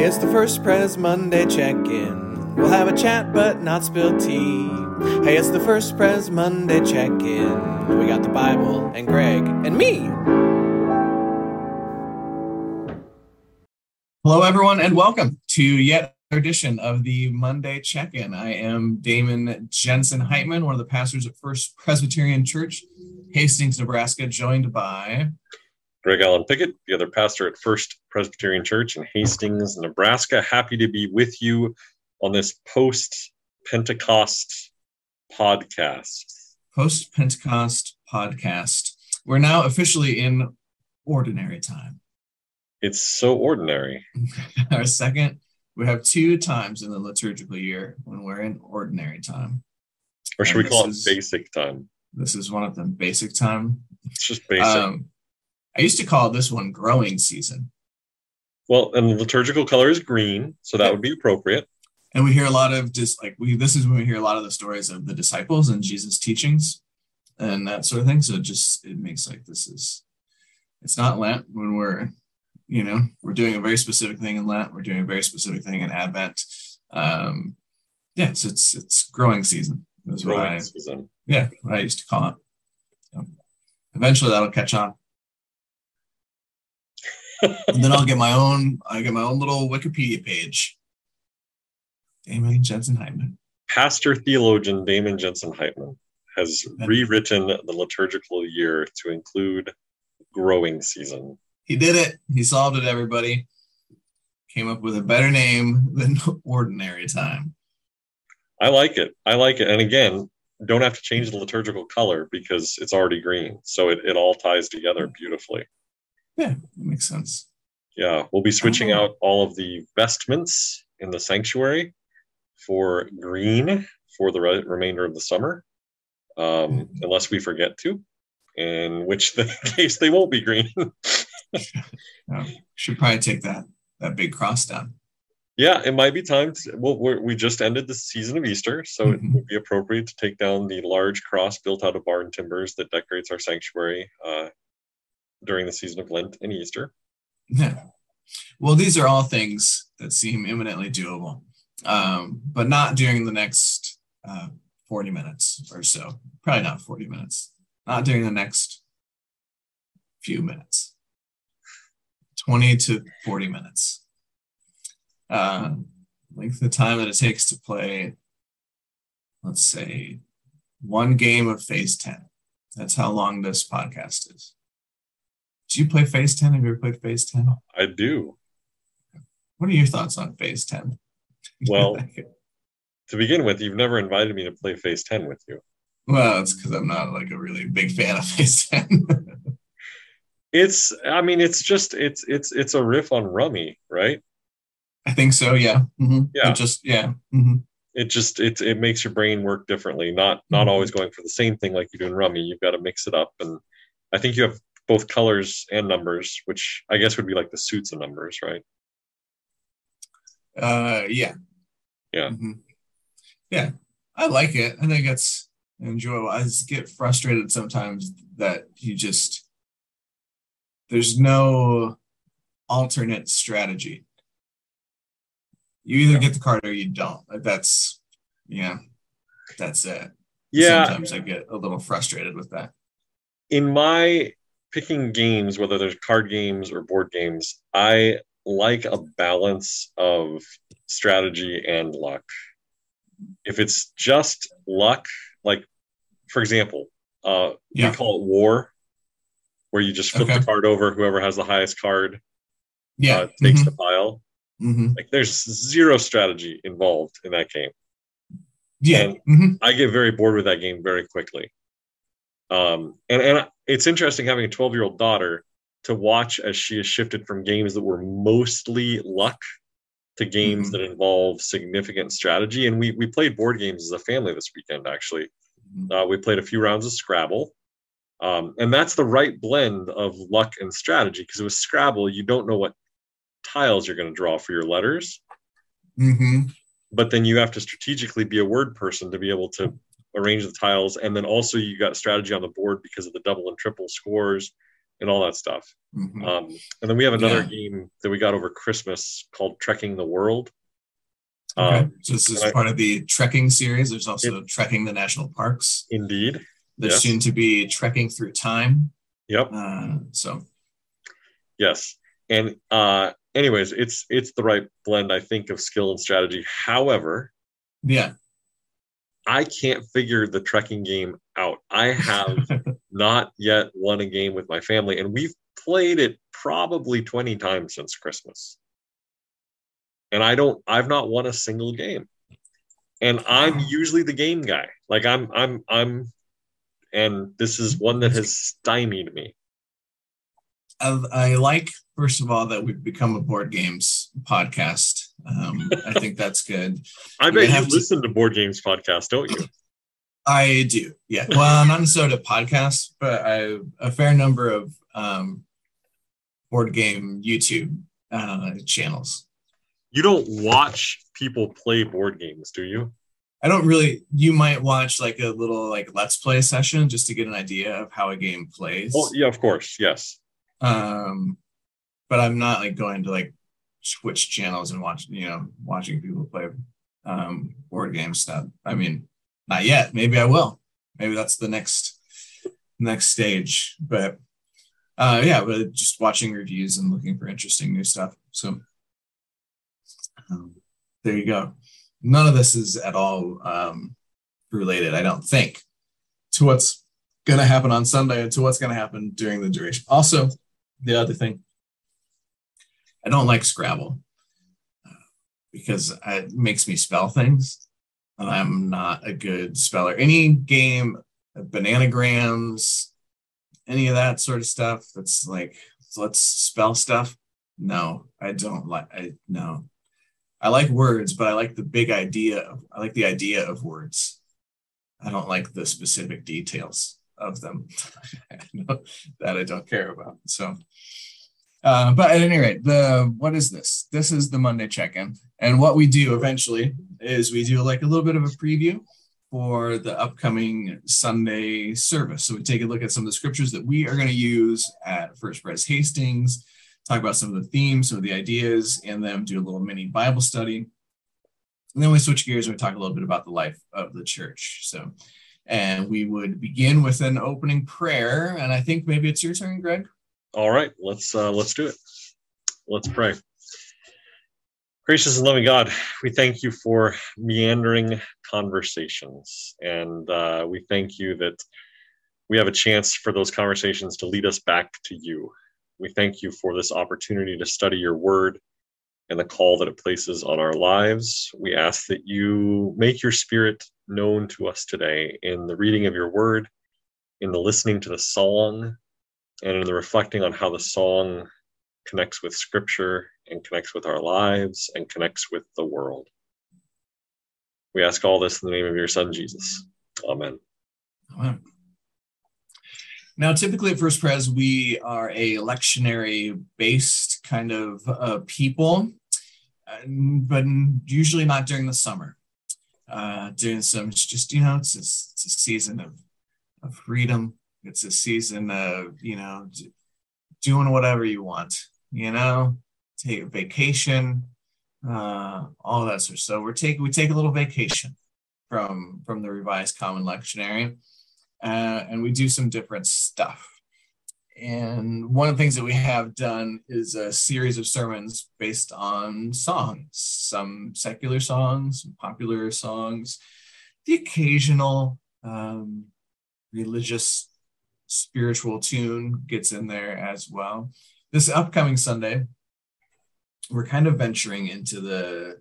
It's the first Pres Monday check in. We'll have a chat but not spill tea. Hey, it's the first Pres Monday check in. We got the Bible and Greg and me. Hello, everyone, and welcome to yet another edition of the Monday Check In. I am Damon Jensen Heitman, one of the pastors at First Presbyterian Church, Hastings, Nebraska, joined by Greg Allen Pickett, the other pastor at First Presbyterian Church in Hastings, Nebraska. Happy to be with you on this post Pentecost podcast. Post Pentecost podcast. We're now officially in ordinary time. It's so ordinary. Our second, we have two times in the liturgical year when we're in ordinary time. Or should And we call it basic time? This is one of them, basic time. It's just basic. Um, I used to call this one growing season. well, and the liturgical color is green, so that would be appropriate. and we hear a lot of just like we this is when we hear a lot of the stories of the disciples and jesus teachings and that sort of thing so it just it makes like this is it's not lent when we're you know we're doing a very specific thing in lent we're doing a very specific thing in advent um yeah so it's it's growing season is what Growing I, season. yeah what i used to call it So, eventually that'll catch on and then i'll get my own i get my own little wikipedia page damon jensen Heitman. Pastor theologian Damon Jensen Heitman has rewritten the liturgical year to include growing season. He did it. He solved it, everybody. Came up with a better name than ordinary time. I like it. I like it. And again, don't have to change the liturgical color because it's already green. So it, it all ties together beautifully. Yeah, that makes sense. Yeah, we'll be switching out all of the vestments in the sanctuary for green for the re- remainder of the summer, um, unless we forget to, in which the case they won't be green. Yeah, should probably take that that big cross down. yeah, it might be time. To, well, we're, we just ended the season of Easter, so it Mhm. would be appropriate to take down the large cross built out of barn timbers that decorates our sanctuary uh, during the season of Lent and Easter. Yeah. Well, these are all things that seem imminently doable, um, but not during the next uh, 40 minutes or so. Probably not 40 minutes. Not during the next few minutes. 20 to 40 minutes. Uh, length of time that it takes to play, let's say, one game of Phase 10. That's how long this podcast is. Did you play Phase 10? Have you ever played Phase 10? I do. What are your thoughts on Phase 10? Well- To begin with, you've never invited me to play Phase 10 with you. well, it's because I'm not like a really big fan of Phase 10. It's, I mean, it's just, it's, it's, it's a riff on Rummy, right? I think so, yeah. hmm Yeah. just, yeah. hmm It just, it, it makes your brain work differently. Not, not Mhm. always going for the same thing like you do in Rummy. You've got to mix it up, and I think you have both colors and numbers, which I guess would be like the suits and numbers, right? Uh, yeah. Yeah. Mhm. Yeah. I like it. I think it's enjoyable. I just get frustrated sometimes that you just, there's no alternate strategy. You either get the card or you don't. Like that's, yeah, that's it. Yeah, Sometimes I get a little frustrated with that. in my picking games, whether there's card games or board games, I like a balance of strategy and luck. If it's just luck, like for example, uh, Yeah. we call it war, where you just flip Okay. the card over, whoever has the highest card Yeah. uh, takes Mhm. the pile. Mhm. Like there's zero strategy involved in that game. Yeah. Mhm. I get very bored with that game very quickly. Um, and, and it's interesting having a 12 year old daughter to watch as she has shifted from games that were mostly luck to games Mhm. that involve significant strategy. And we, we played board games as a family this weekend, actually. Uh, we played a few rounds of Scrabble. Um, and that's the right blend of luck and strategy because with Scrabble, you don't know what tiles you're going to draw for your letters Mhm. but then you have to strategically be a word person to be able to arrange the tiles and then also you got strategy on the board because of the double and triple scores and all that stuff. Mhm. Um, and then we have another Yeah. game that we got over Christmas called Trekking the World. Okay. Um, so this is and I- part of the trekking series. There's also trekking the national parks. indeed. There's Yes. soon to be trekking through time. Yep. Uh, so Yes. And uh, anyways, it's it's the right blend, I think, of skill and strategy. However, yeah, I can't figure the trekking game out. I have not yet won a game with my family, and we've played it probably 20 times since Christmas. And I don't I've not won a single game. And I'm usually the game guy. Like I'm I'm I'm and this is one that has stymied me. I, I like first of all that we've become a board games podcast. Um, I think that's good. I bet you have to- listen to Board Games Podcast, don't you? I do, yeah. Well, not necessarily a podcast, but I a fair number of um, board game YouTube uh, channels. You don't watch people play board games, do you? I don't really. You might watch like a little like let's play session just to get an idea of how a game plays. Oh, yeah, of course. Yes. Um, but I'm not like going to like switch channels and watch you know watching people play um, board game stuff. I mean, not yet. Maybe I will. Maybe that's the next next stage. But uh, yeah, but just watching reviews and looking for interesting new stuff. So um, there you go. None of this is at all um, related, I don't think, to what's going to happen on Sunday and to what's going to happen during the duration. Also, the other thing, I don't like Scrabble uh, because it makes me spell things, and I'm not a good speller. Any game, bananagrams, any of that sort of stuff that's like let's spell stuff. No, I don't like. I no. I like words, but I like the big idea. Of, I like the idea of words. I don't like the specific details of them. that I don't care about. So, uh, but at any rate, the what is this? This is the Monday check-in, and what we do eventually is we do like a little bit of a preview for the upcoming Sunday service. So we take a look at some of the scriptures that we are going to use at First Pres Hastings talk about some of the themes, some of the ideas in them, do a little mini Bible study. And then we switch gears and we talk a little bit about the life of the church. So, and we would begin with an opening prayer. And I think maybe it's your turn, Greg. All right, let's uh, let's do it. Let's pray. Gracious and loving God, we thank you for meandering conversations, and uh, we thank you that we have a chance for those conversations to lead us back to you. We thank you for this opportunity to study your word and the call that it places on our lives. We ask that you make your spirit known to us today in the reading of your word, in the listening to the song, and in the reflecting on how the song connects with scripture and connects with our lives and connects with the world. We ask all this in the name of your son, Jesus. Amen. Amen. Now, typically at First Pres, we are a lectionary based kind of uh, people, but usually not during the summer. Uh, during some, it's just, you know, it's a, it's a season of, of freedom. It's a season of, you know, doing whatever you want, you know, take a vacation, uh, all that sort of stuff. We're taking, we take a little vacation from, from the Revised Common Lectionary uh, and we do some different stuff. And one of the things that we have done is a series of sermons based on songs, some secular songs, some popular songs, the occasional um, religious spiritual tune gets in there as well. This upcoming Sunday, we're kind of venturing into the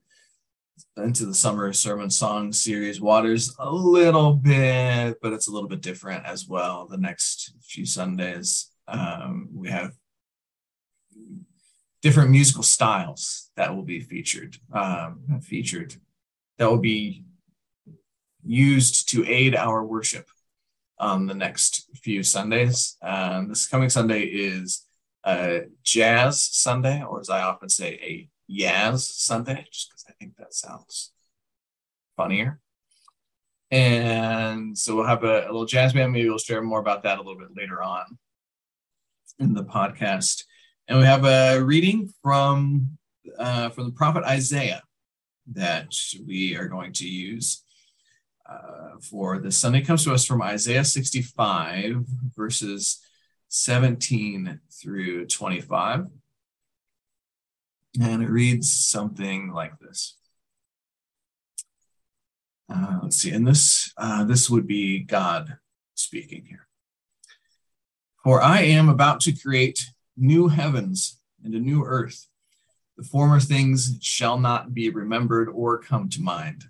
into the summer sermon song series. Waters a little bit but it's a little bit different as well the next few sundays. Um, we have different musical styles that will be featured um, featured that will be used to aid our worship on the next few sundays um, this coming sunday is a jazz sunday or as i often say a Yaz Sunday, just because I think that sounds funnier. And so we'll have a, a, little jazz band. Maybe we'll share more about that a little bit later on. in the podcast. And we have a reading from uh, from the prophet Isaiah that we are going to use uh, for this Sunday. Comes to us from Isaiah 65, verses 17 through 25. And it reads something like this. Uh, let's see, and this uh, this would be God speaking here. For I am about to create new heavens and a new earth. The former things shall not be remembered or come to mind.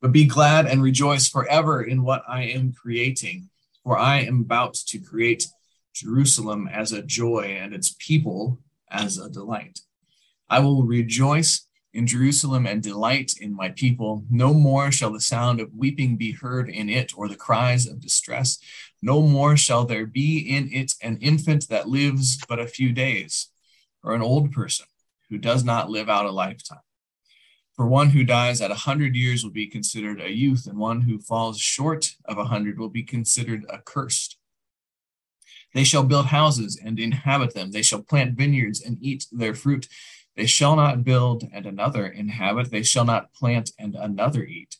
But be glad and rejoice forever in what I am creating. For I am about to create Jerusalem as a joy and its people as a delight. I will rejoice in Jerusalem and delight in my people. No more shall the sound of weeping be heard in it, or the cries of distress. No more shall there be in it an infant that lives but a few days, or an old person who does not live out a lifetime. For one who dies at a hundred years will be considered a youth, and one who falls short of a hundred will be considered accursed. They shall build houses and inhabit them. They shall plant vineyards and eat their fruit. They shall not build and another inhabit. They shall not plant and another eat.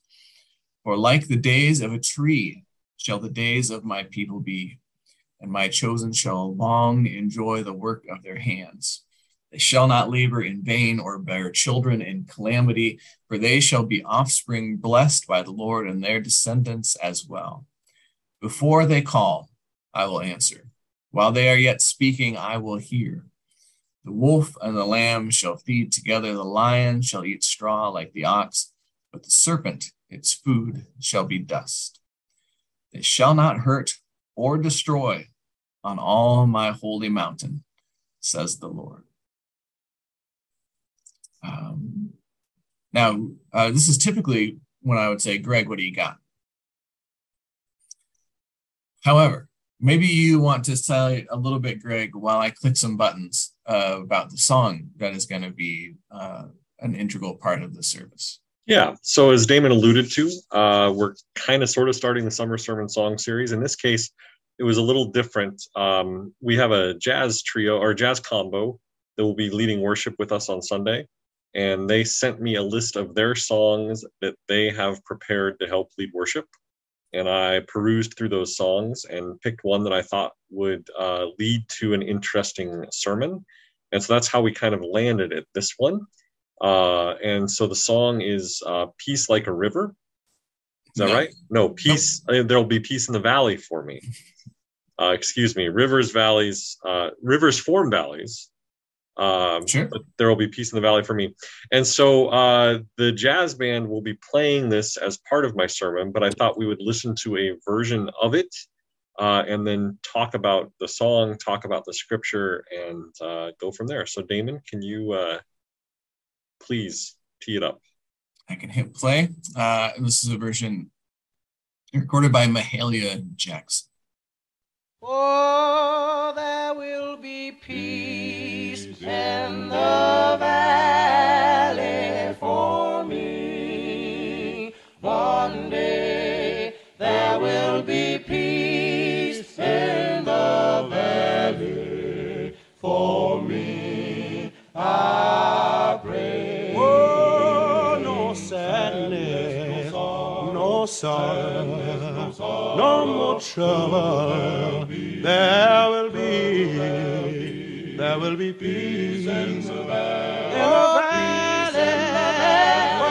For like the days of a tree shall the days of my people be, and my chosen shall long enjoy the work of their hands. They shall not labor in vain or bear children in calamity, for they shall be offspring blessed by the Lord and their descendants as well. Before they call, I will answer. While they are yet speaking, I will hear. The wolf and the lamb shall feed together, the lion shall eat straw like the ox, but the serpent, its food, shall be dust. They shall not hurt or destroy on all my holy mountain, says the Lord. Um, now, uh, this is typically when I would say, Greg, what do you got? However, maybe you want to say a little bit, Greg, while I click some buttons uh, about the song that is going to be uh, an integral part of the service. Yeah. So as Damon alluded to, uh, we're kind of sort of starting the summer sermon song series. In this case, it was a little different. Um, we have a jazz trio or jazz combo that will be leading worship with us on Sunday and they sent me a list of their songs that they have prepared to help lead worship. And I perused through those songs and picked one that I thought would uh, lead to an interesting sermon. And so that's how we kind of landed at this one. Uh, and so the song is uh, Peace Like a River. Is that no. right? No, peace. Uh, there'll be peace in the valley for me. Uh, excuse me, rivers, valleys, uh, rivers form valleys, um, sure. But there will be peace in the valley for me. And so uh, the jazz band will be playing this as part of my sermon, but I thought we would listen to a version of it uh, and then talk about the song, talk about the scripture, and uh, go from there. So, Damon, can you uh, please tee it up? I can hit play. Uh, this is a version recorded by Mahalia Jackson. Oh, there will be peace in the valley for me. One day there will be peace in the valley for me. I pray. Oh, no sadness, no sorrow no more trouble. There will be, there will be peace in the valley. For me.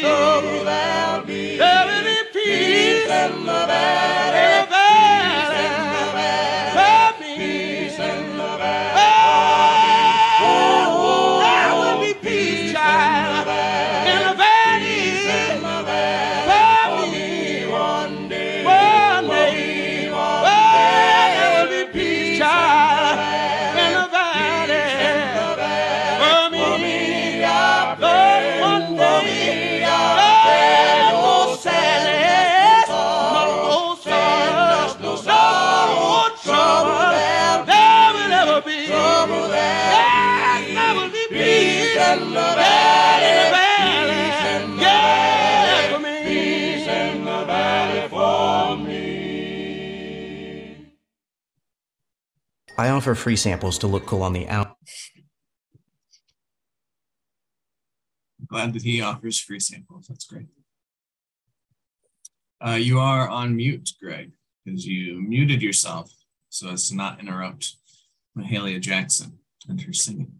There'll trouble there'll be, there will be peace. the in I offer free samples to look cool on the out. Glad that he offers free samples. That's great. Uh, you are on mute, Greg, because you muted yourself so as to not interrupt Mahalia Jackson and her singing.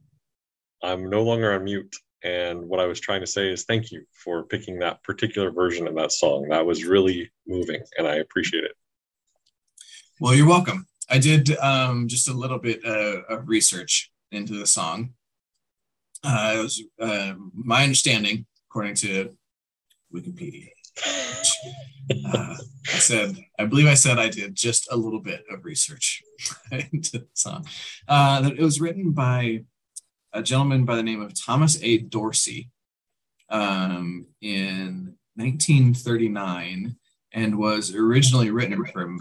I'm no longer on mute. And what I was trying to say is thank you for picking that particular version of that song. That was really moving, and I appreciate it. Well, you're welcome. I did um, just a little bit uh, of research into the song. Uh, it was uh, my understanding, according to Wikipedia. uh, I said, I believe I said I did just a little bit of research into the song. Uh, that it was written by a gentleman by the name of Thomas A. Dorsey um, in 1939 and was originally written for,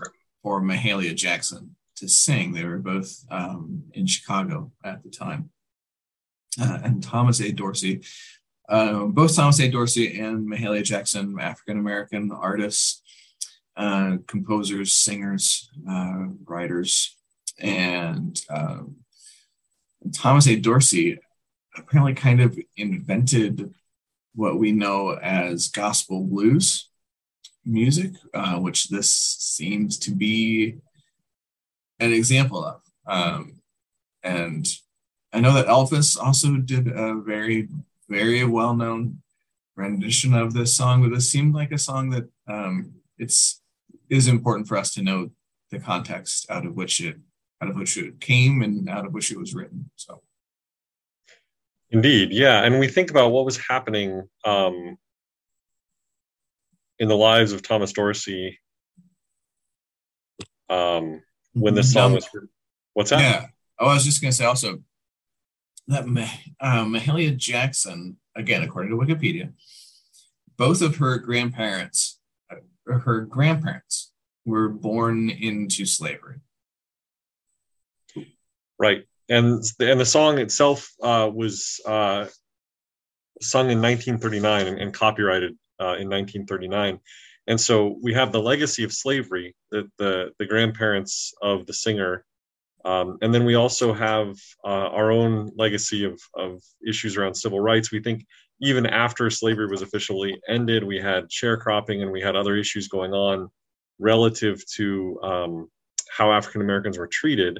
for Mahalia Jackson to sing. They were both um, in Chicago at the time. Uh, and Thomas A. Dorsey, uh, both Thomas A. Dorsey and Mahalia Jackson, African American artists, uh, composers, singers, uh, writers, and um, Thomas A. Dorsey apparently kind of invented what we know as gospel blues music, uh, which this seems to be an example of. Um, and I know that Elvis also did a very, very well known rendition of this song, but this seemed like a song that um, it's is important for us to know the context out of which it out of which it came and out of which it was written. So Indeed, yeah. And we think about what was happening um, in the lives of Thomas Dorsey um, when this song was. What's that? Yeah. Oh, I was just going to say also that uh, Mahalia Jackson, again, according to Wikipedia, both of her grandparents, uh, her grandparents, were born into slavery. Right. And and the song itself uh, was uh, sung in 1939 and, and copyrighted uh, in 1939. And so we have the legacy of slavery, the the, the grandparents of the singer, um, and then we also have uh, our own legacy of of issues around civil rights. We think even after slavery was officially ended, we had sharecropping and we had other issues going on relative to um, how African Americans were treated.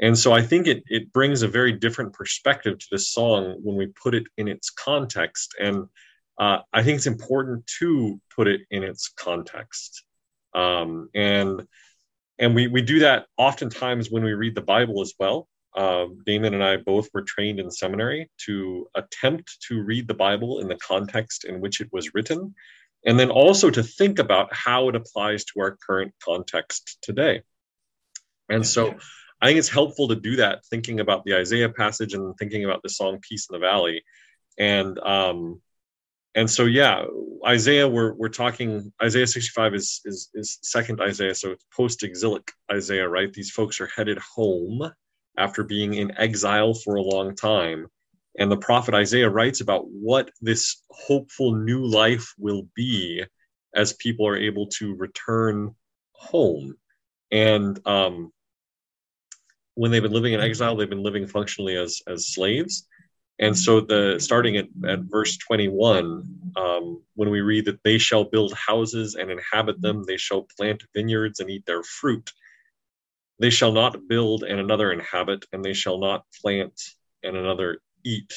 And so I think it it brings a very different perspective to this song when we put it in its context. And uh, I think it's important to put it in its context. Um, and and we we do that oftentimes when we read the Bible as well. Uh, Damon and I both were trained in seminary to attempt to read the Bible in the context in which it was written, and then also to think about how it applies to our current context today. And so I think it's helpful to do that, thinking about the Isaiah passage and thinking about the song "Peace in the Valley," and um, and so yeah, Isaiah, we're we're talking Isaiah 65 is is is second Isaiah, so it's post-exilic Isaiah, right? These folks are headed home after being in exile for a long time, and the prophet Isaiah writes about what this hopeful new life will be as people are able to return home, and um, when they've been living in exile, they've been living functionally as as slaves. And so the starting at, at verse 21, um, when we read that they shall build houses and inhabit them, they shall plant vineyards and eat their fruit. They shall not build and another inhabit, and they shall not plant and another eat.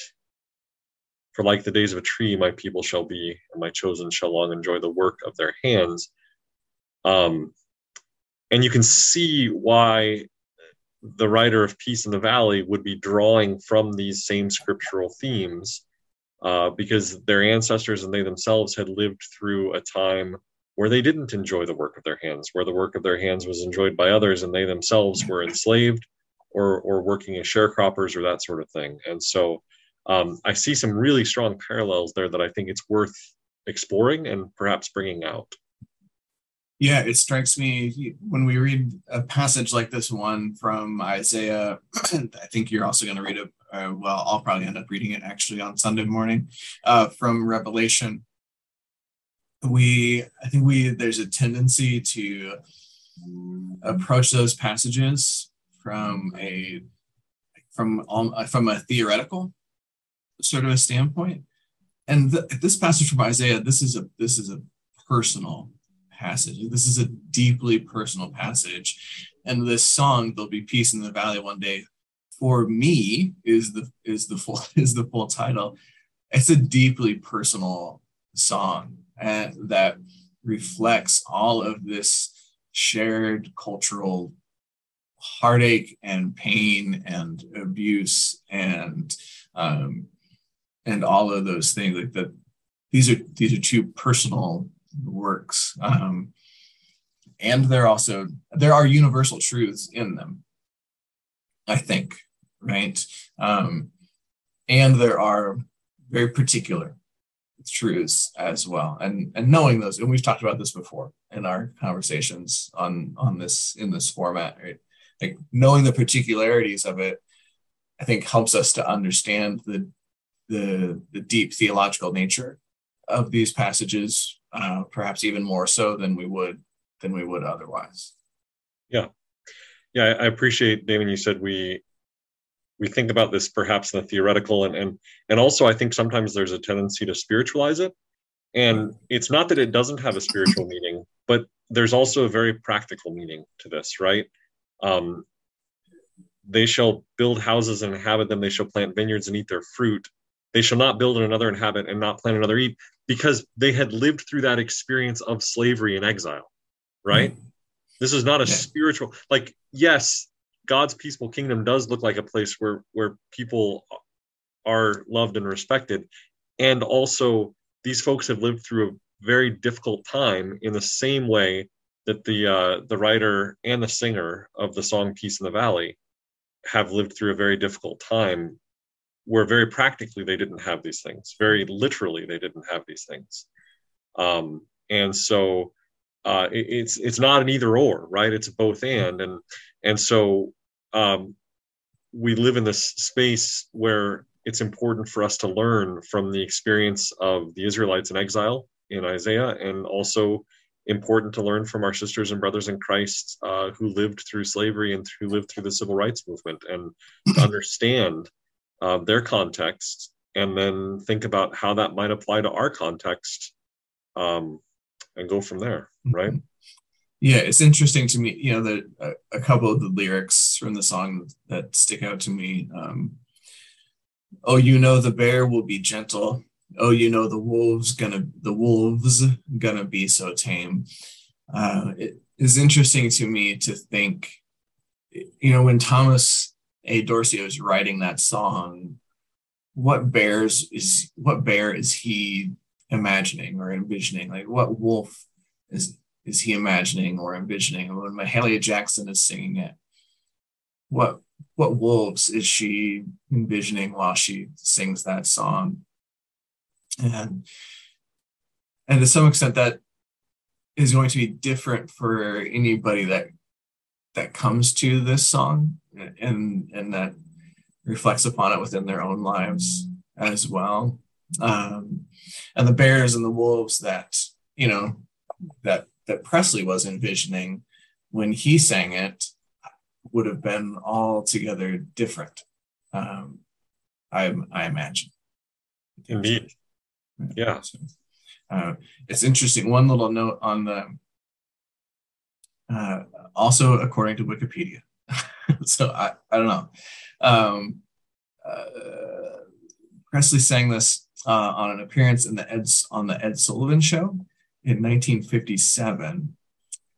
For like the days of a tree, my people shall be, and my chosen shall long enjoy the work of their hands. Um, and you can see why the writer of Peace in the Valley would be drawing from these same scriptural themes uh, because their ancestors and they themselves had lived through a time where they didn't enjoy the work of their hands, where the work of their hands was enjoyed by others and they themselves were enslaved or, or working as sharecroppers or that sort of thing. And so um, I see some really strong parallels there that I think it's worth exploring and perhaps bringing out. Yeah, it strikes me when we read a passage like this one from Isaiah. I think you're also going to read it. Uh, well, I'll probably end up reading it actually on Sunday morning uh, from Revelation. We, I think we, there's a tendency to approach those passages from a from from a theoretical sort of a standpoint. And this passage from Isaiah, this is a this is a personal passage. This is a deeply personal passage. And this song, There'll Be Peace in the Valley One Day, for me is the is the full is the full title. It's a deeply personal song and that reflects all of this shared cultural heartache and pain and abuse and um, and all of those things like that these are these are two personal works. Um, and they're also, there are universal truths in them, I think, right? Um, and there are very particular truths as well. And, and knowing those, and we've talked about this before in our conversations on, on this, in this format, right? Like knowing the particularities of it, I think helps us to understand the, the, the deep theological nature of these passages uh, perhaps even more so than we would than we would otherwise. Yeah, yeah, I appreciate Damon. You said we we think about this perhaps in the theoretical, and and and also I think sometimes there's a tendency to spiritualize it, and it's not that it doesn't have a spiritual meaning, but there's also a very practical meaning to this, right? Um, they shall build houses and inhabit them. They shall plant vineyards and eat their fruit. They shall not build another inhabit and not plant another eat because they had lived through that experience of slavery and exile, right? Mm-hmm. This is not a yeah. spiritual, like, yes, God's peaceful kingdom does look like a place where where people are loved and respected. And also these folks have lived through a very difficult time in the same way that the uh, the writer and the singer of the song Peace in the Valley have lived through a very difficult time where very practically they didn't have these things. Very literally they didn't have these things. Um, and so uh, it, it's it's not an either or right? It's both and and and so um, we live in this space where it's important for us to learn from the experience of the israelites in exile in isaiah and also important to learn from our sisters and brothers in christ uh, who lived through slavery and who lived through the civil rights movement and to understand uh, their context and then think about how that might apply to our context um, and go from there right? Yeah it's interesting to me you know that a, a, couple of the lyrics from the song that stick out to me um, oh you know the bear will be gentle. Oh you know the wolves gonna the wolves gonna be so tame. Uh, it is interesting to me to think you know when thomas a. Dorsey was writing that song, what bears is what bear is he imagining or envisioning? Like what wolf is is he imagining or envisioning? When Mahalia Jackson is singing it, what what wolves is she envisioning while she sings that song? And and to some extent that is going to be different for anybody that that comes to this song and and that reflects upon it within their own lives as well. Um, and the bears and the wolves that you know that that presley was envisioning when he sang it would have been altogether different um, i i imagine. Indeed. Yeah. So, uh, it's interesting. One little note on the uh, also according to Wikipedia. so I, I don't know. Um, uh, Presley sang this uh, on an appearance in the Ed on the Ed Sullivan Show in 1957.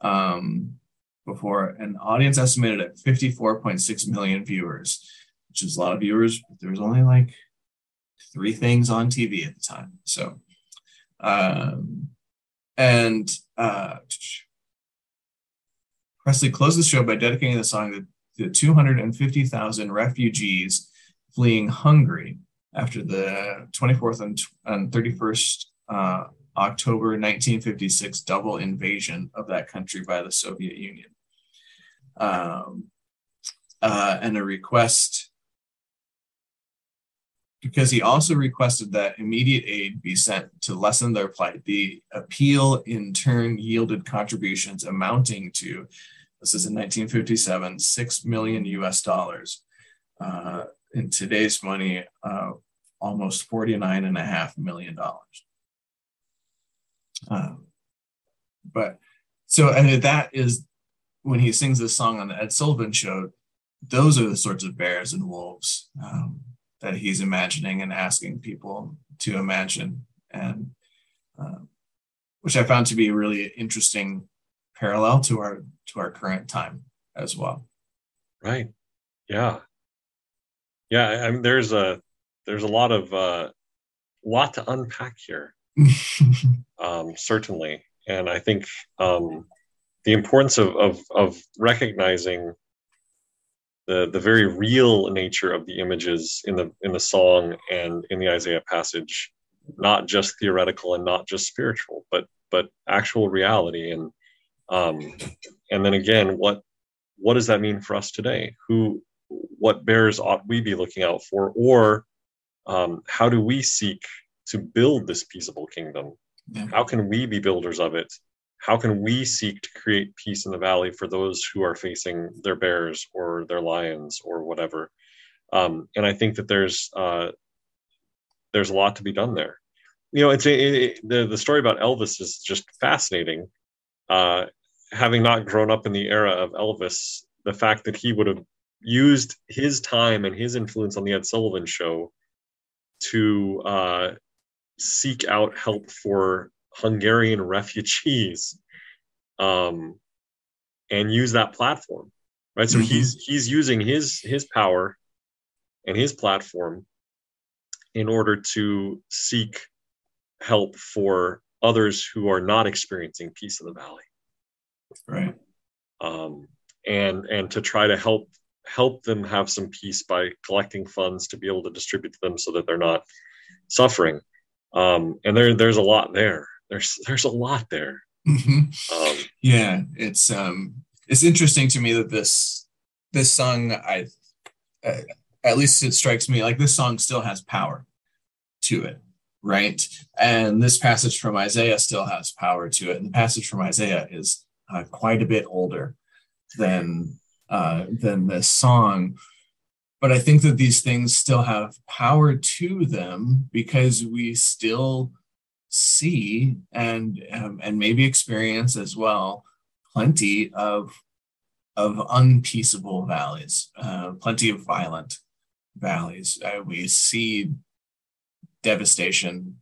Um, before an audience estimated at 54.6 million viewers, which is a lot of viewers, but there was only like three things on TV at the time. So, um, and uh, Presley closed the show by dedicating the song to the 250,000 refugees fleeing Hungary after the 24th and, and 31st uh, October 1956 double invasion of that country by the Soviet Union. Um, uh, and a request because he also requested that immediate aid be sent to lessen their plight. The appeal in turn yielded contributions amounting to, this is in 1957, 6 million US dollars. Uh, in today's money, uh, almost 49 and a half million dollars. Um, but so, and that is when he sings this song on the Ed Sullivan show, those are the sorts of bears and wolves um, that he's imagining and asking people to imagine, and uh, which I found to be a really interesting parallel to our to our current time as well. Right. Yeah. Yeah. I mean, there's a there's a lot of uh, lot to unpack here. um, certainly, and I think um, the importance of, of of recognizing the the very real nature of the images in the in the song and in the Isaiah passage, not just theoretical and not just spiritual, but but actual reality and um, and then again, what what does that mean for us today? Who what bears ought we be looking out for, or um, how do we seek to build this peaceable kingdom? Yeah. How can we be builders of it? how can we seek to create peace in the valley for those who are facing their bears or their lions or whatever um, and i think that there's uh, there's a lot to be done there you know it's a, it, the, the story about elvis is just fascinating uh, having not grown up in the era of elvis the fact that he would have used his time and his influence on the ed sullivan show to uh, seek out help for Hungarian refugees um, and use that platform, right? So mm-hmm. he's he's using his his power and his platform in order to seek help for others who are not experiencing peace in the valley, right? Um, and and to try to help help them have some peace by collecting funds to be able to distribute to them so that they're not suffering. Um, and there there's a lot there there's there's a lot there. Mm-hmm. Um, yeah, it's um it's interesting to me that this this song I uh, at least it strikes me like this song still has power to it, right? And this passage from Isaiah still has power to it. And the passage from Isaiah is uh, quite a bit older than uh, than this song. But I think that these things still have power to them because we still see and um, and maybe experience as well plenty of of unpeaceable valleys, uh, plenty of violent valleys. Uh, we see devastation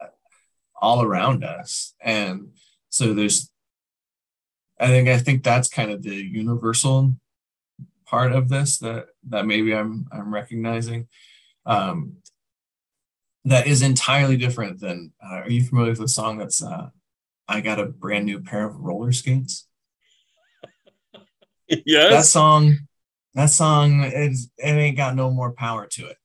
uh, all around us, and so there's. I think I think that's kind of the universal part of this that that maybe I'm I'm recognizing. Um, that is entirely different than uh, are you familiar with the song that's uh, i got a brand new pair of roller skates? Yes. That song that song is it ain't got no more power to it.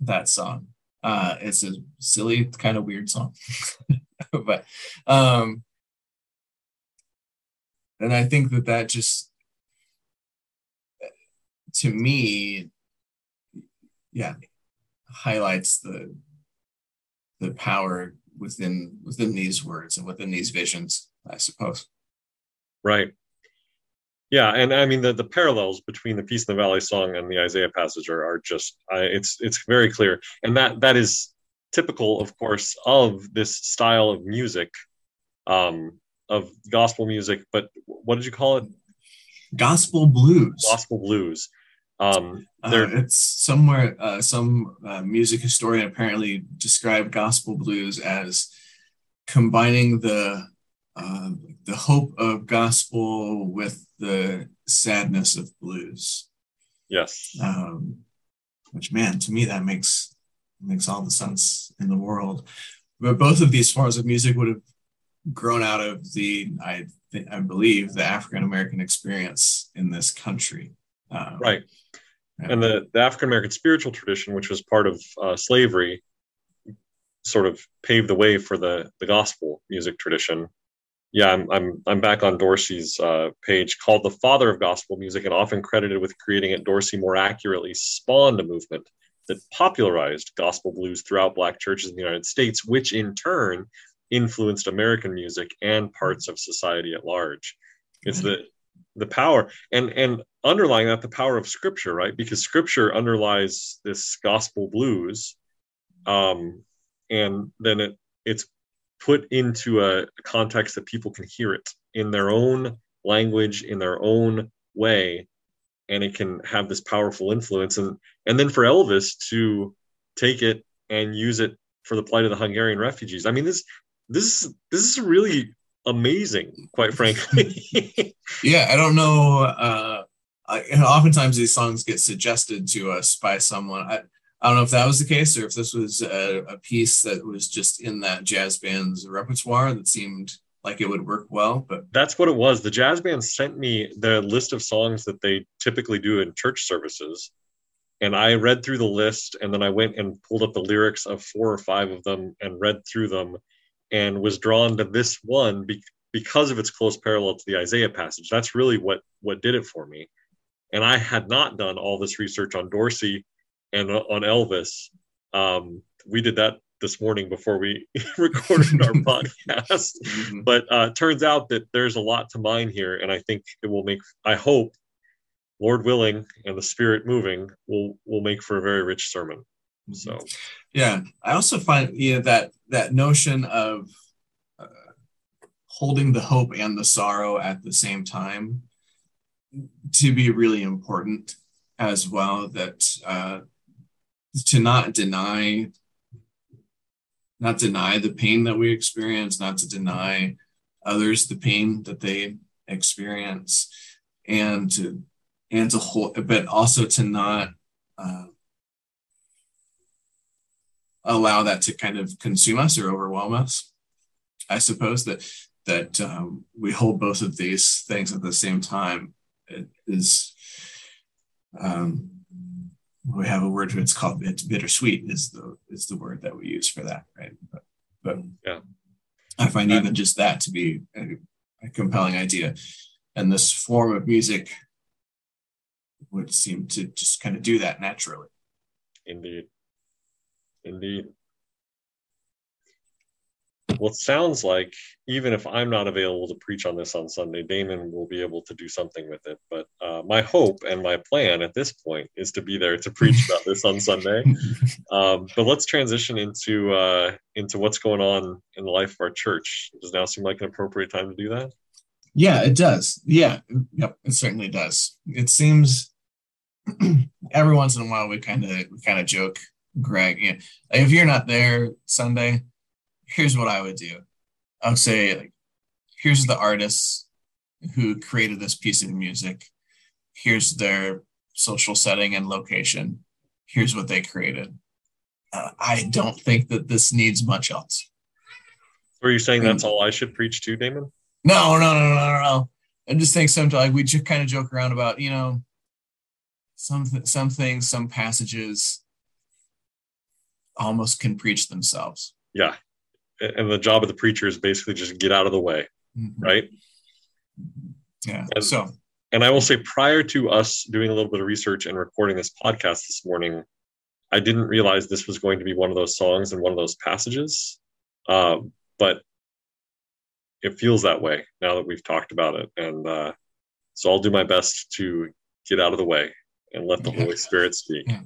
That song. Uh it's a silly kind of weird song. But um and i think that that just to me yeah highlights the the power within within these words and within these visions i suppose. Right. Yeah and i mean the, the parallels between the peace in the valley song and the isaiah passage are, are just it's it's very clear. And that that is typical of course of this style of music um of gospel music but what did you call it gospel blues gospel blues Um, Uh, it's somewhere uh, some uh, music historian apparently described gospel blues as combining the uh, the hope of gospel with the sadness of blues. yes, Um, which man, to me that makes makes all the sense in the world. But both of these forms of music would have grown out of the I thi- I believe the African American experience in this country. Um, right. And the, the African American spiritual tradition, which was part of uh, slavery, sort of paved the way for the the gospel music tradition. Yeah, I'm I'm I'm back on Dorsey's uh, page called the father of gospel music, and often credited with creating it. Dorsey more accurately spawned a movement that popularized gospel blues throughout Black churches in the United States, which in turn influenced American music and parts of society at large. It's the the power and and underlying that the power of scripture right? Because scripture underlies this gospel blues um and then it it's put into a context that people can hear it in their own language in their own way and it can have this powerful influence. And and then for elvis to take it and use it for the plight of the hungarian refugees. I mean this this this is really amazing quite frankly Yeah, I don't know. Uh, I, and oftentimes these songs get suggested to us by someone. I, I don't know if that was the case or if this was a, a piece that was just in that jazz band's repertoire that seemed like it would work well. But That's what it was. The jazz band sent me the list of songs that they typically do in church services. And I read through the list and then I went and pulled up the lyrics of four or five of them and read through them and was drawn to this one be- because of its close parallel to the Isaiah passage. That's really what what did it for me. And I had not done all this research on Dorsey and on Elvis. Um, we did that this morning before we recorded our podcast but uh, turns out that there's a lot to mine here and i think it will make i hope lord willing and the spirit moving will will make for a very rich sermon so yeah, I also find yeah that that notion of uh, holding the hope and the sorrow at the same time to be really important as well. That uh, to not deny not deny the pain that we experience, not to deny others the pain that they experience, and to and to hold, but also to not uh, allow that to kind of consume us or overwhelm us. I suppose that that um, we hold both of these things at the same time it is. Um, we have a word it's called it's bittersweet is the is the word that we use for that right but, but Yeah. i find even just that to be a, a compelling idea and this form of music would seem to just kind of do that naturally indeed indeed. Well it sounds like even if i'm not available to preach on this on sunday damon will be able to do something with it. But uh, my hope and my plan at this point is to be there to preach about this on sunday. Um, but let's transition into uh, into what's going on in the life of our church. Does now seem like an appropriate time to do that? Yeah, it does. Yeah, yep, it certainly does. It seems every once in a while we kind of we kind of joke, Greg. You know, if you're not there Sunday, here's what I would do. I would say, like, here's the artists who created this piece of music. Here's their social setting and location. Here's what they created. Uh, I don't think that this needs much else. are you saying that's all i should preach to damon No, no, no, no, no. I just think sometimes like we just kind of joke around about, you know, some th- some things, some passages almost can preach themselves. yeah and the job of the preacher is basically just get out of the way right Yeah. And- So And I will say, prior to us doing a little bit of research and recording this podcast this morning, I didn't realize this was going to be one of those songs and one of those passages. Um, but it feels that way now that we've talked about it. And uh, so I'll do my best to get out of the way and let the Yeah. Holy Spirit speak. Yeah.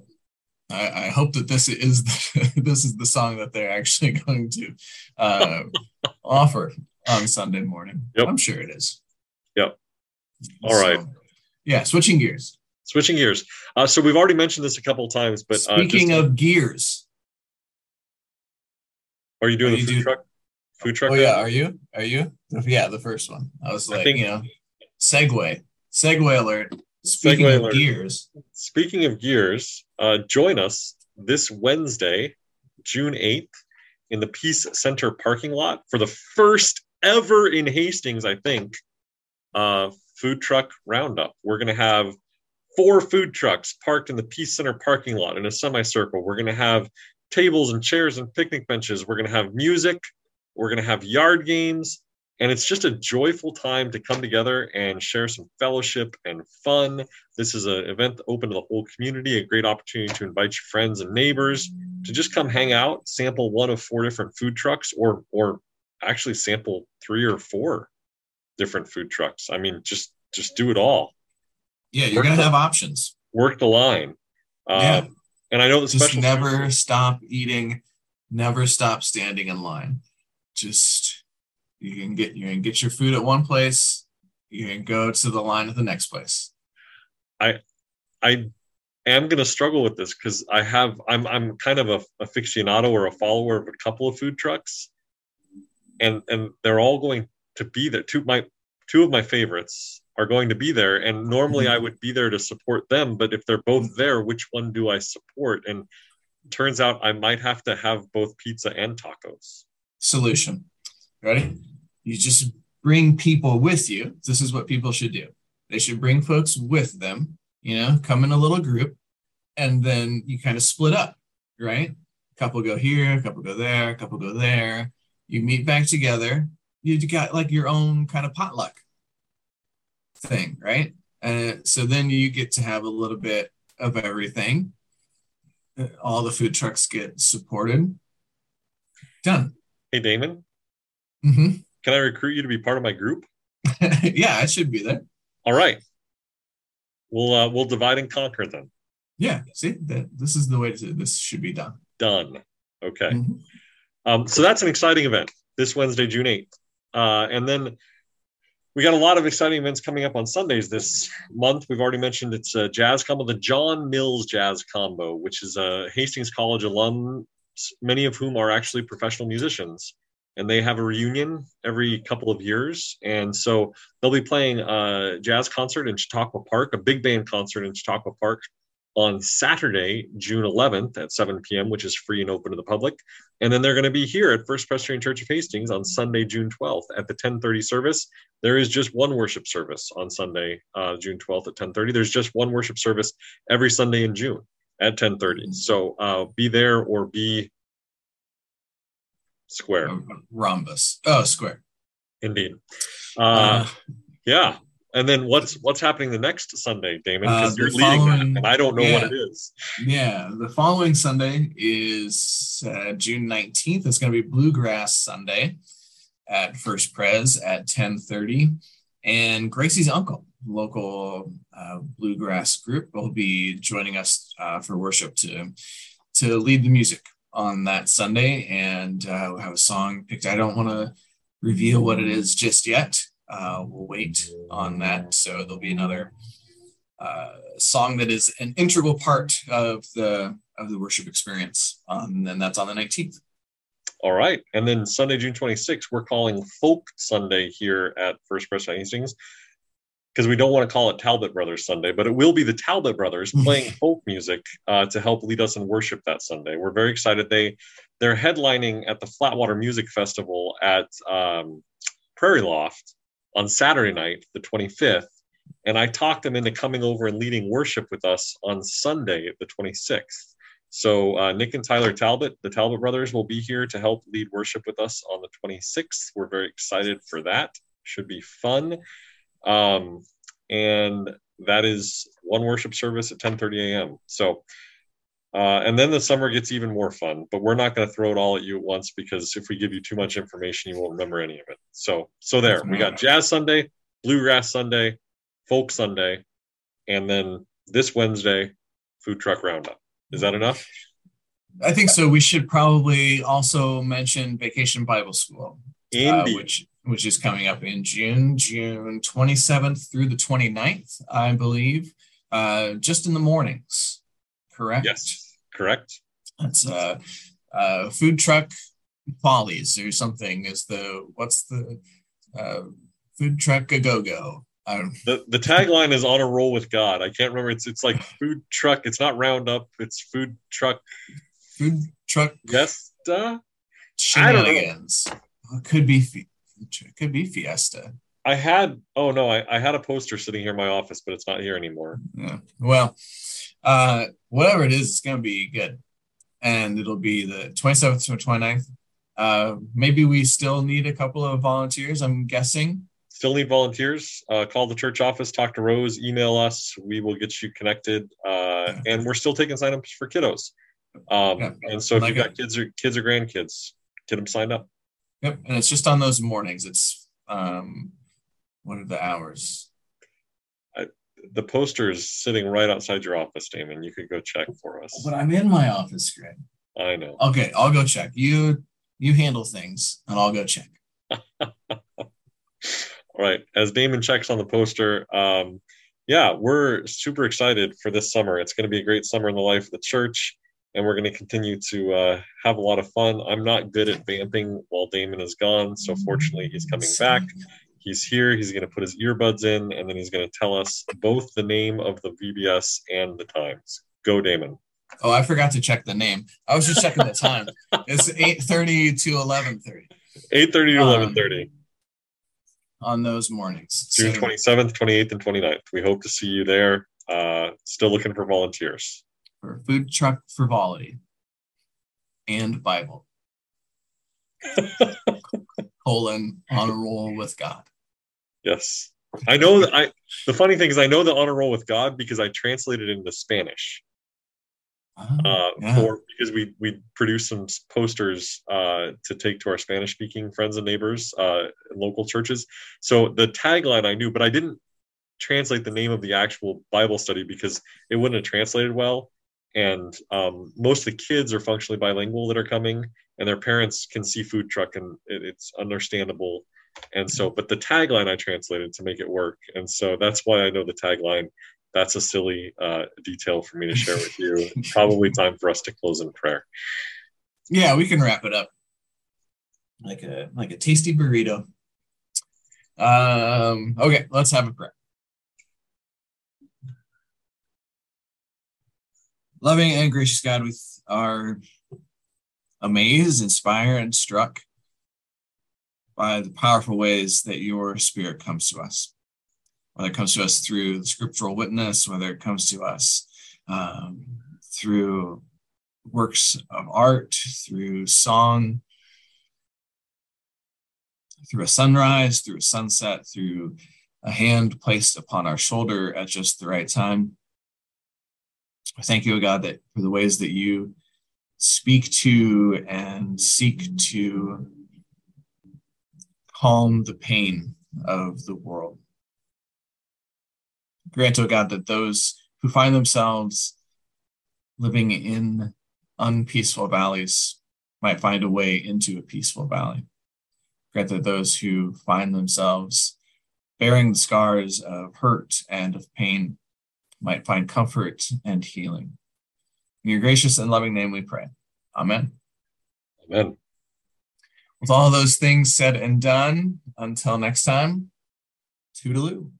I, I hope that this is the, this is the song that they're actually going to uh, offer on Sunday morning. Yep. I'm sure it is. Yep. All right. Yeah, switching gears. Switching gears. Uh, so we've already mentioned this a couple of times, but uh, Speaking just- of gears, are you doing Are the you food do- truck? Food truck. oh yeah, are you? Are you? Yeah, the first one. I was I like, think- you know, segue, segue alert. Speaking Segue of alert. gears, Speaking of gears, uh, join us this Wednesday, June 8th, in the Peace Center parking lot for the first ever in Hastings, I think, uh, food truck roundup. We're going to have four food trucks parked in the Peace Center parking lot in a semicircle. We're going to have tables and chairs and picnic benches. We're going to have music. We're going to have yard games. And it's just a joyful time to come together and share some fellowship and fun. This is an event open to the whole community, a great opportunity to invite your friends and neighbors to just come hang out, sample one of four different food trucks, or or actually sample three or four different food trucks. I mean, just just do it all. yeah, you're gonna have options. Work the line. Um, Yeah. And I know the Just never stop eating, never stop standing in line. Just you can get you can get your food at one place, you can go to the line at the next place. I I am going to struggle with this because I have I'm I'm kind of a aficionado or a follower of a couple of food trucks, and and they're all going to be there. Two my two of my favorites are going to be there, and normally mm-hmm. I would be there to support them, but if they're both mm-hmm. there, which one do I support? And turns out I might have to have both pizza and tacos. Solution. Ready? You just bring people with you. This is what people should do. They should bring folks with them, you know, come in a little group, and then you kind of split up, right? A couple go here, a couple go there, a couple go there. You meet back together. You got like your own kind of potluck thing, right? Uh, so then you get to have a little bit of everything. All the food trucks get supported. Done. Hey Damon, hmm can I recruit you to be part of my group? yeah, I should be there. All right. We'll uh, we'll divide and conquer then. Yeah, see that this is the way to this should be done. Done. Okay. Mhm. Um, so that's an exciting event this Wednesday, June 8th. Uh, and then we got a lot of exciting events coming up on Sundays this month. We've already mentioned it's a jazz combo, the John Mills Jazz Combo, which is a Hastings College alum, many of whom are actually professional musicians. And they have a reunion every couple of years. And so they'll be playing a jazz concert in Chautauqua Park, a big band concert in Chautauqua Park on Saturday, June 11th at 7 p.m., which is free and open to the public. And then they're going to be here at First Presbyterian Church of Hastings on Sunday, June 12th at the 1030 service. There is just one worship service on Sunday, uh, June 12th at 1030. There's just one worship service every Sunday in June at 1030. So uh, be there or be square, Rhombus. Oh, square. indeed. Uh, Uh, yeah. And then what's what's happening the next Sunday, Damon? Uh, Because the you're leading that, and I don't know what it is. yeah, the following Sunday is uh, June 19th. It's going to be Bluegrass Sunday at First Pres at 1030. And Gracie's uncle, local uh, bluegrass group, will be joining us uh, for worship to to lead the music on that Sunday. And uh, we'll have a song picked. I don't want to reveal what it is just yet. Uh, we'll wait on that. So there'll be another uh, song that is an integral part of the of the worship experience. Um, and that's on the 19th. All right. And then Sunday, June 26th, we're calling Folk Sunday here at First Presbyterian Hastings because we don't want to call it Talbott Brothers Sunday, but it will be the Talbott Brothers playing folk music uh, to help lead us in worship that Sunday. We're very excited. They they're headlining at the Flatwater Music Festival at um, Prairie Loft on Saturday night, the 25th. And I talked them into coming over and leading worship with us on Sunday, the 26th. So uh, Nick and Tyler Talbott, the Talbott brothers, will be here to help lead worship with us on the 26th. We're very excited for that. Should be fun. Um, and that is one worship service at 10:30 a.m. So, uh, and then the summer gets even more fun. But we're not going to throw it all at you at once because if we give you too much information, you won't remember any of it. So, so there we got Jazz Sunday, Bluegrass Sunday, Folk Sunday, and then this Wednesday, Food Truck Roundup. Is that enough? I think so. We should probably also mention Vacation Bible School, uh, which which is coming up in June, June 27th through the 29th, I believe. uh, just in the mornings, correct? Yes, correct. That's uh, uh, food truck follies or something. Is the what's the uh, food truck a go go? The the tagline is on a roll with God. I can't remember. It's it's like food truck. It's not Roundup. It's food truck. Food truck. Fiesta. Shenanigans. It could be it could be Fiesta. I had oh no, I, I had a poster sitting here in my office, but it's not here anymore. Yeah. Well, uh, whatever it is, it's gonna be good, and it'll be the 27th to 29th. Uh, maybe we still need a couple of volunteers. I'm guessing. Still need volunteers. Uh, call the church office, talk to Rose, email us. We will get you connected. Uh, and we're still taking signups for kiddos. Um, yeah. And so if like you've got kids or kids or grandkids, get them signed up. Yep, and it's just on those mornings. It's um, what are the hours? I, the poster is sitting right outside your office, Damon. You could go check for us. But I'm in my office, Greg. I know. Okay, I'll go check. You you handle things, and I'll go check. All right. As Damon checks on the poster, um, yeah, we're super excited for this summer. It's going to be a great summer in the life of the church and we're going to continue to uh, have a lot of fun. I'm not good at vamping while Damon is gone, so fortunately he's coming back. He's here. He's going to put his earbuds in, and then he's going to tell us both the name of the VBS and the times. Go, Damon. Oh, I forgot to check the name. I was just checking the time. It's eight thirty to eleven thirty. Eight thirty to eleven thirty. Um, on those mornings. June twenty seventh, twenty eighth, and 29th. We hope to see you there. Uh, still looking for volunteers for food truck frivolity and Bible. colon on a roll with God. Yes. I know that I the funny thing is I know the on a roll with God because I translated it into Spanish. Oh, uh, yeah. for because we we produced some posters uh, to take to our Spanish speaking friends and neighbors uh, local churches. So the tagline I knew, but I didn't translate the name of the actual Bible study because it wouldn't have translated well and um, most of the kids are functionally bilingual that are coming and their parents can see food truck and it, it's understandable. And so but the tagline i translated to make it work and so that's why i know the tagline. That's a silly uh, detail for me to share with you. Probably time for us to close in prayer. Yeah we can wrap it up. Like a like a tasty burrito. Um okay let's have a prayer Loving and gracious God, we are amazed, inspired, and struck by the powerful ways that your spirit comes to us. Whether it comes to us through the scriptural witness, whether it comes to us um, through works of art, through song, through a sunrise, through a sunset, through a hand placed upon our shoulder at just the right time. I thank you, God, that for the ways that you speak to and seek to calm the pain of the world. Grant, O God, that those who find themselves living in unpeaceful valleys might find a way into a peaceful valley. Grant that those who find themselves bearing the scars of hurt and of pain might find comfort and healing. In your gracious and loving name we pray. Amen. Amen. With all those things said and done, until next time, toodaloo.